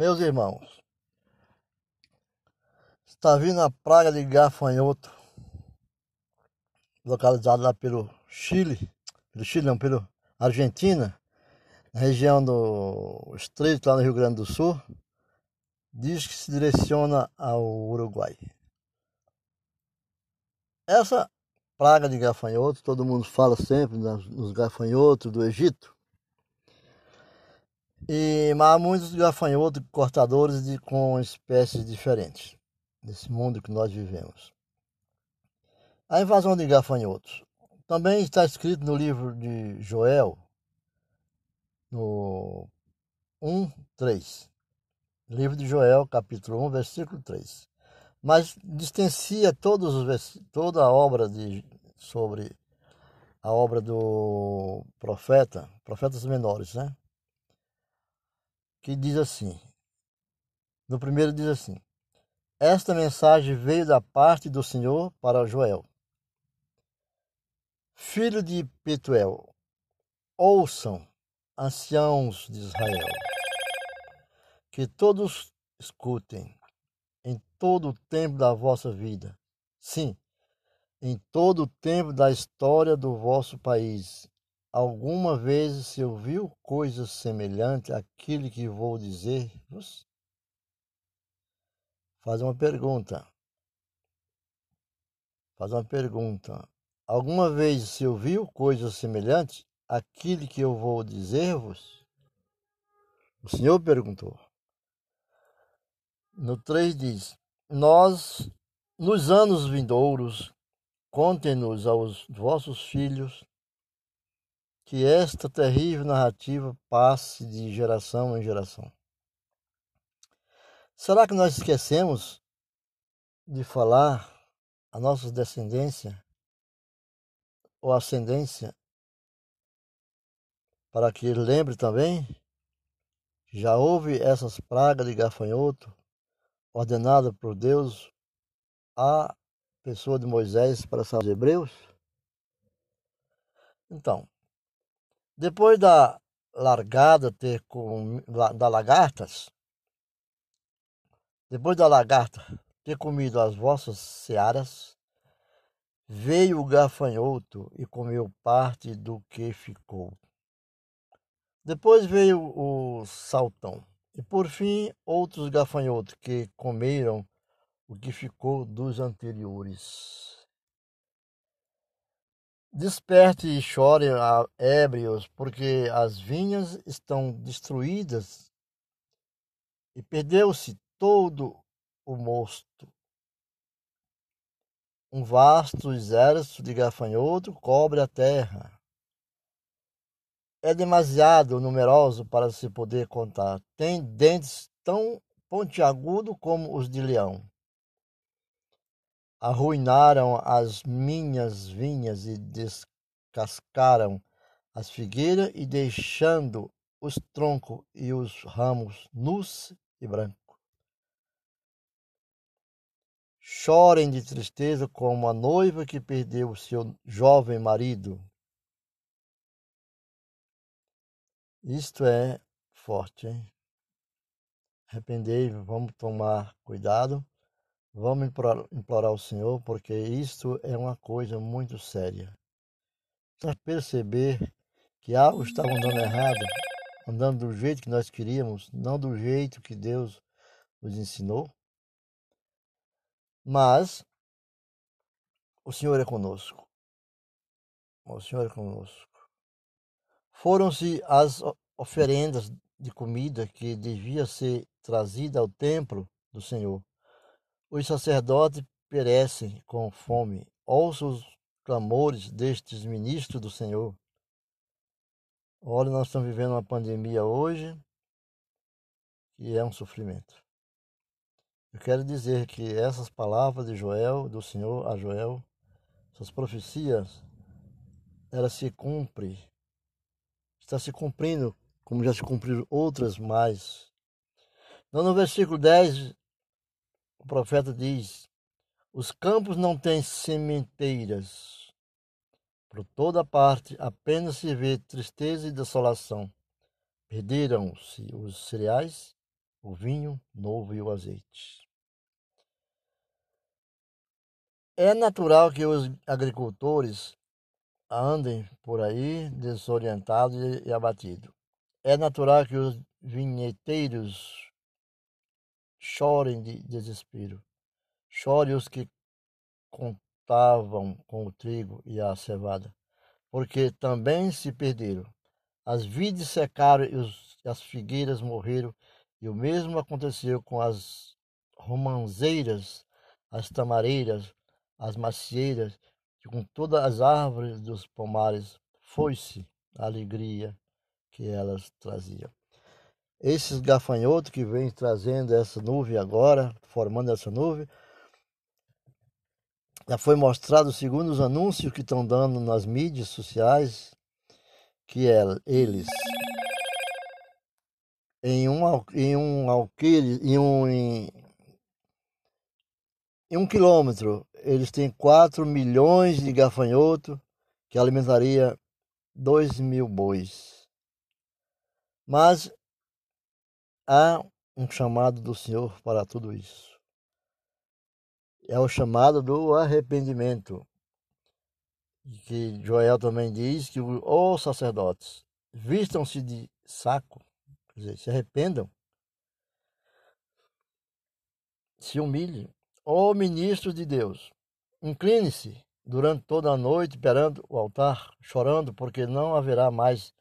Meus irmãos, está vindo a praga de gafanhoto, localizada lá pelo Chile, pelo Chile não, pelo Argentina, na região do Estreito, lá no Rio Grande do Sul, diz que se direciona ao Uruguai. Essa praga de gafanhoto, todo mundo fala sempre nos gafanhotos do Egito, e, mas há muitos gafanhotos cortadores de, com espécies diferentes nesse mundo que nós vivemos. A invasão de gafanhotos também está escrito no livro de Joel, no 1, 3. Livro de Joel, capítulo 1, versículo 3. Mas distancia todos os, toda a obra de, sobre a obra do profeta, profetas menores, né? Que diz assim: no primeiro diz assim: Esta mensagem veio da parte do Senhor para Joel, filho de Petuel. Ouçam, anciãos de Israel, que todos escutem em todo o tempo da vossa vida. Sim, em todo o tempo da história do vosso país Alguma vez se ouviu coisa semelhante àquilo que vou dizer-vos? Faz uma pergunta. Faz uma pergunta. Alguma vez se ouviu coisa semelhante àquilo que eu vou dizer-vos? O Senhor perguntou. No 3 diz: Nós, nos anos vindouros, contem-nos aos vossos filhos que esta terrível narrativa passe de geração em geração. Será que nós esquecemos de falar a nossa descendência ou ascendência para que ele lembre também? Já houve essas pragas de gafanhoto ordenada por Deus à pessoa de Moisés para os hebreus? Então, depois da largada ter com, da lagartas, depois da lagarta ter comido as vossas searas, veio o gafanhoto e comeu parte do que ficou. Depois veio o saltão, e por fim outros gafanhotos que comeram o que ficou dos anteriores. Desperte e chore, ébrios, porque as vinhas estão destruídas e perdeu-se todo o mosto. Um vasto exército de gafanhoto cobre a terra. É demasiado numeroso para se poder contar. Tem dentes tão pontiagudos como os de leão arruinaram as minhas vinhas e descascaram as figueiras e deixando os troncos e os ramos nus e brancos. Chorem de tristeza como a noiva que perdeu o seu jovem marido. Isto é forte, hein? Arrependei, vamos tomar cuidado Vamos implorar, ao Senhor, porque isto é uma coisa muito séria. Para perceber que algo estava andando errado, andando do jeito que nós queríamos, não do jeito que Deus nos ensinou. Mas o Senhor é conosco. O Senhor é conosco. Foram-se as oferendas de comida que devia ser trazida ao templo do Senhor. Os sacerdotes perecem com fome. Ouça os clamores destes ministros do Senhor. Olha, nós estamos vivendo uma pandemia hoje que é um sofrimento. Eu quero dizer que essas palavras de Joel, do Senhor a Joel, essas profecias, elas se cumprem, está se cumprindo, como já se cumpriram outras mais. Então, no versículo 10, o profeta diz: Os campos não têm sementeiras. Por toda parte apenas se vê tristeza e desolação. Perderam-se os cereais o vinho novo e o azeite. É natural que os agricultores andem por aí desorientados e abatidos. É natural que os vinheteiros chorem de desespero. Chore os que contavam com o trigo e a cevada, porque também se perderam. As vides secaram e os, as figueiras morreram, e o mesmo aconteceu com as romanzeiras, as tamareiras, as macieiras, e com todas as árvores dos pomares foi-se a alegria que elas traziam. Esses gafanhotos que vêm trazendo essa nuvem agora, formando essa nuvem, já foi mostrado, segundo os anúncios que estão dando nas mídias sociais, que é, eles em um, em um em um, em, em um quilômetro, eles têm 4 milhões de gafanhotos que alimentaria 2 mil bois. Mas há um chamado do Senhor para tudo isso. É o chamado do arrependimento. Que Joel também diz que os sacerdotes vistam-se de saco, quer dizer, se arrependam, se humilhem Ó ministro de Deus, incline-se durante toda a noite perante o altar, chorando, porque não haverá mais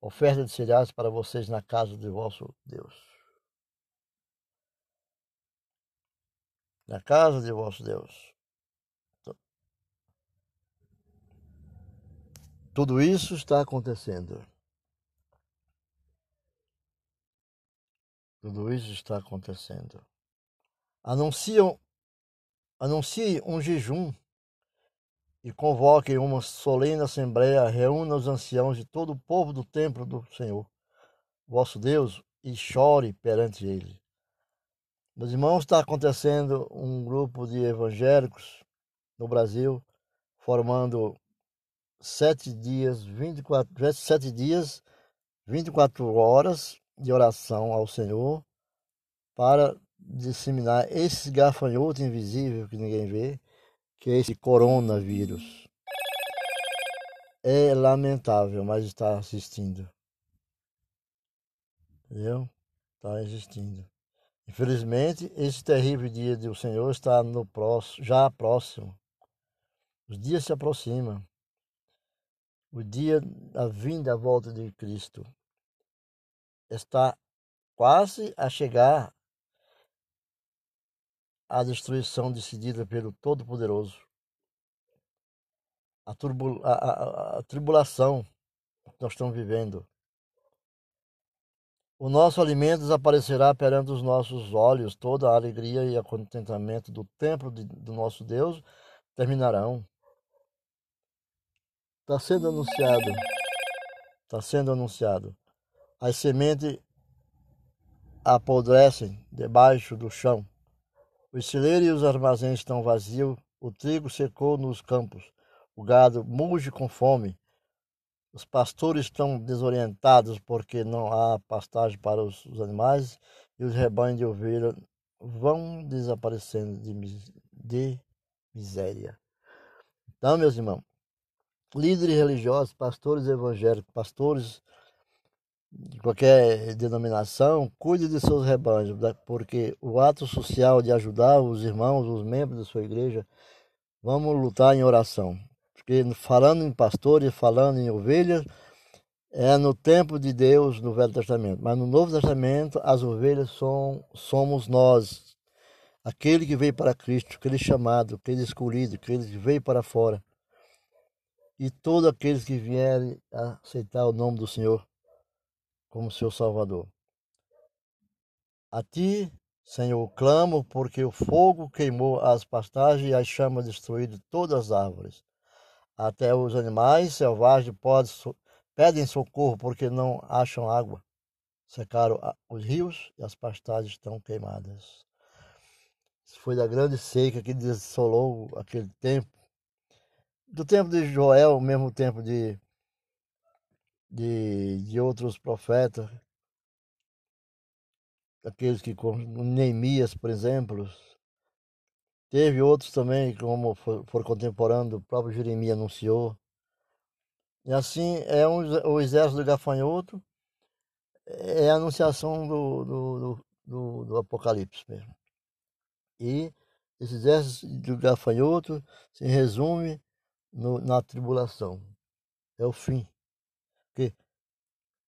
oferta de cereais para vocês na casa de vosso Deus. Na casa de vosso Deus. Tudo isso está acontecendo. Tudo isso está acontecendo. Anunciam Anuncie um jejum e convoque uma solene assembleia, reúna os anciãos de todo o povo do templo do Senhor, vosso Deus, e chore perante ele. Meus irmãos, está acontecendo um grupo de evangélicos no Brasil, formando sete dias, 24, sete dias, 24 horas de oração ao Senhor para disseminar esse gafanhoto invisível que ninguém vê, que é esse coronavírus. É lamentável, mas está assistindo. Entendeu? Está existindo. Infelizmente, esse terrível dia do Senhor está no próximo, já próximo. Os dias se aproximam. O dia da vinda, da volta de Cristo está quase a chegar a destruição decidida pelo Todo-Poderoso, a, a, a, a tribulação que nós estamos vivendo. O nosso alimento desaparecerá perante os nossos olhos, toda a alegria e o contentamento do templo de, do nosso Deus terminarão. Está sendo anunciado. Está sendo anunciado. As sementes apodrecem debaixo do chão. Os celeiros e os armazéns estão vazios, o trigo secou nos campos, o gado muge com fome, os pastores estão desorientados porque não há pastagem para os, os animais e os rebanhos de ovelha vão desaparecendo de, de miséria. Então, meus irmãos, líderes religiosos, pastores evangélicos, pastores de qualquer denominação, cuide de seus rebanhos, porque o ato social de ajudar os irmãos, os membros da sua igreja, vamos lutar em oração. Porque falando em pastores, falando em ovelhas, é no tempo de Deus no Velho Testamento, mas no Novo Testamento as ovelhas são, somos nós, aquele que veio para Cristo, aquele chamado, aquele escolhido, aquele que veio para fora. E todos aqueles que vierem aceitar o nome do Senhor como seu Salvador. A ti, Senhor, clamo, porque o fogo queimou as pastagens e as chamas destruíram todas as árvores. Até os animais selvagens podem, pedem socorro porque não acham água. Secaram os rios e as pastagens estão queimadas. Isso foi da grande seca que desolou aquele tempo. Do tempo de Joel, mesmo tempo de de, de outros profetas, aqueles que, como Neemias, por exemplo, teve outros também, como for, contemporâneo do próprio Jeremias anunciou. E assim é um, o exército do gafanhoto, é a anunciação do, do, do, do Apocalipse mesmo. E esse exército do gafanhoto se resume no, na tribulação. É o fim. Porque,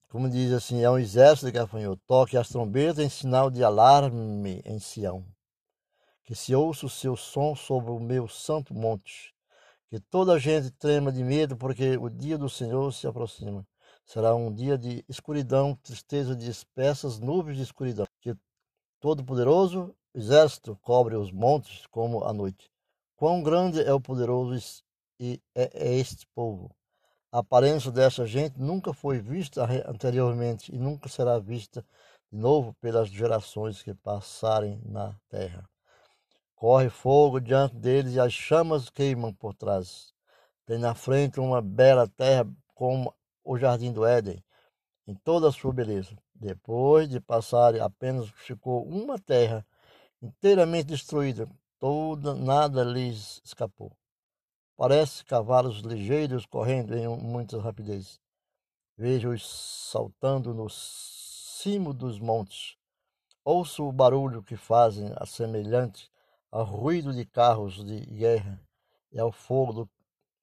como diz assim, é um exército de gafanhoto. Toque as trombetas em sinal de alarme em Sião. Que se ouça o seu som sobre o meu santo monte. Que toda a gente trema de medo, porque o dia do Senhor se aproxima. Será um dia de escuridão, tristeza de espessas nuvens de escuridão. Que Todo-Poderoso exército cobre os montes como a noite. Quão grande é o poderoso e é, é este povo. A aparência dessa gente nunca foi vista anteriormente e nunca será vista de novo pelas gerações que passarem na terra. Corre fogo diante deles e as chamas queimam por trás. Tem na frente uma bela terra como o jardim do Éden, em toda a sua beleza. Depois de passarem, apenas ficou uma terra inteiramente destruída, toda, nada lhes escapou. Parece cavalos ligeiros correndo em muita rapidez. Vejo-os saltando no cimo dos montes. Ouço o barulho que fazem, semelhante ao ruído de carros de guerra e ao fogo, do,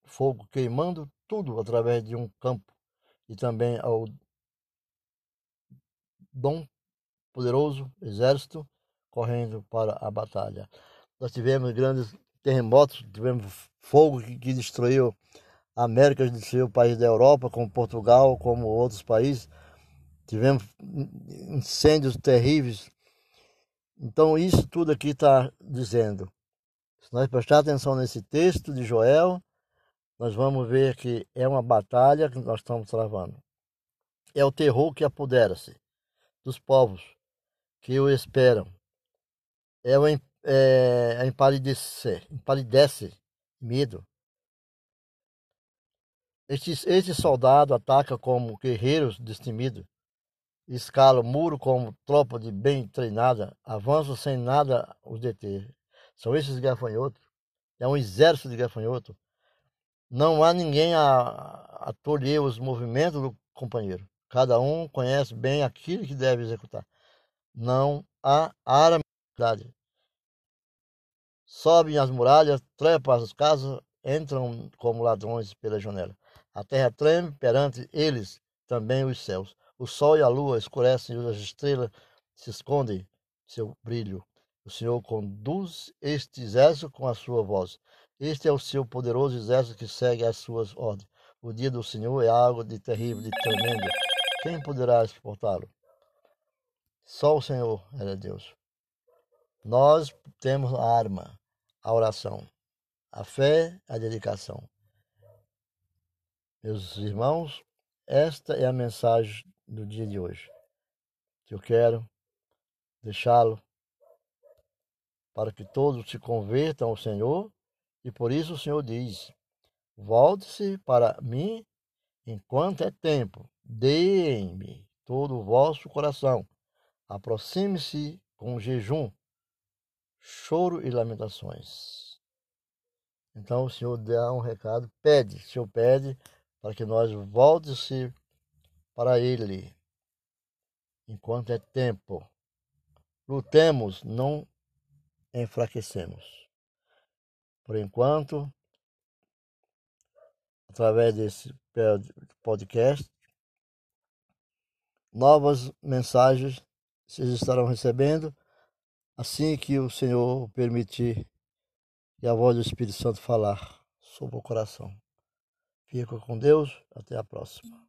fogo queimando tudo através de um campo, e também ao dom poderoso exército correndo para a batalha. Nós tivemos grandes terremotos, tivemos fogo que, que destruiu a América, destruiu o país da Europa, como Portugal, como outros países. Tivemos incêndios terríveis. Então, isso tudo aqui está dizendo. Se nós prestar atenção nesse texto de Joel, nós vamos ver que é uma batalha que nós estamos travando. É o terror que apodera-se dos povos que o esperam é, o, é, empalidece, empalidece medo. Este, este soldado ataca como guerreiros destemidos, escala o muro como tropa de bem treinada, avança sem nada os deter. São esses gafanhotos. É um exército de gafanhotos. Não há ninguém a, a tolher os movimentos do companheiro. Cada um conhece bem aquilo que deve executar. Não há aramidade sobem as muralhas, trepam as casas, entram como ladrões pela janela. A terra treme perante eles, também os céus. O sol e a lua escurecem e as estrelas se escondem seu brilho. O Senhor conduz este exército com a sua voz. Este é o seu poderoso exército que segue as suas ordens. O dia do Senhor é algo de terrível, de tremendo. Quem poderá suportá-lo? Só o Senhor é Deus. Nós temos a arma, a oração, a fé, a dedicação. Meus irmãos, esta é a mensagem do dia de hoje, que eu quero deixá-lo para que todos se convertam ao Senhor, e por isso o Senhor diz: Volte-se para mim enquanto é tempo, deem-me todo o vosso coração, aproxime-se com jejum choro e lamentações. Então o Senhor dá um recado, pede, o Senhor pede para que nós voltemos para Ele enquanto é tempo. Lutemos, não enfraquecemos. Por enquanto, através desse podcast, novas mensagens vocês estarão recebendo assim que o Senhor permitir e a voz do Espírito Santo falar sobre o coração. Fica com Deus, até a próxima.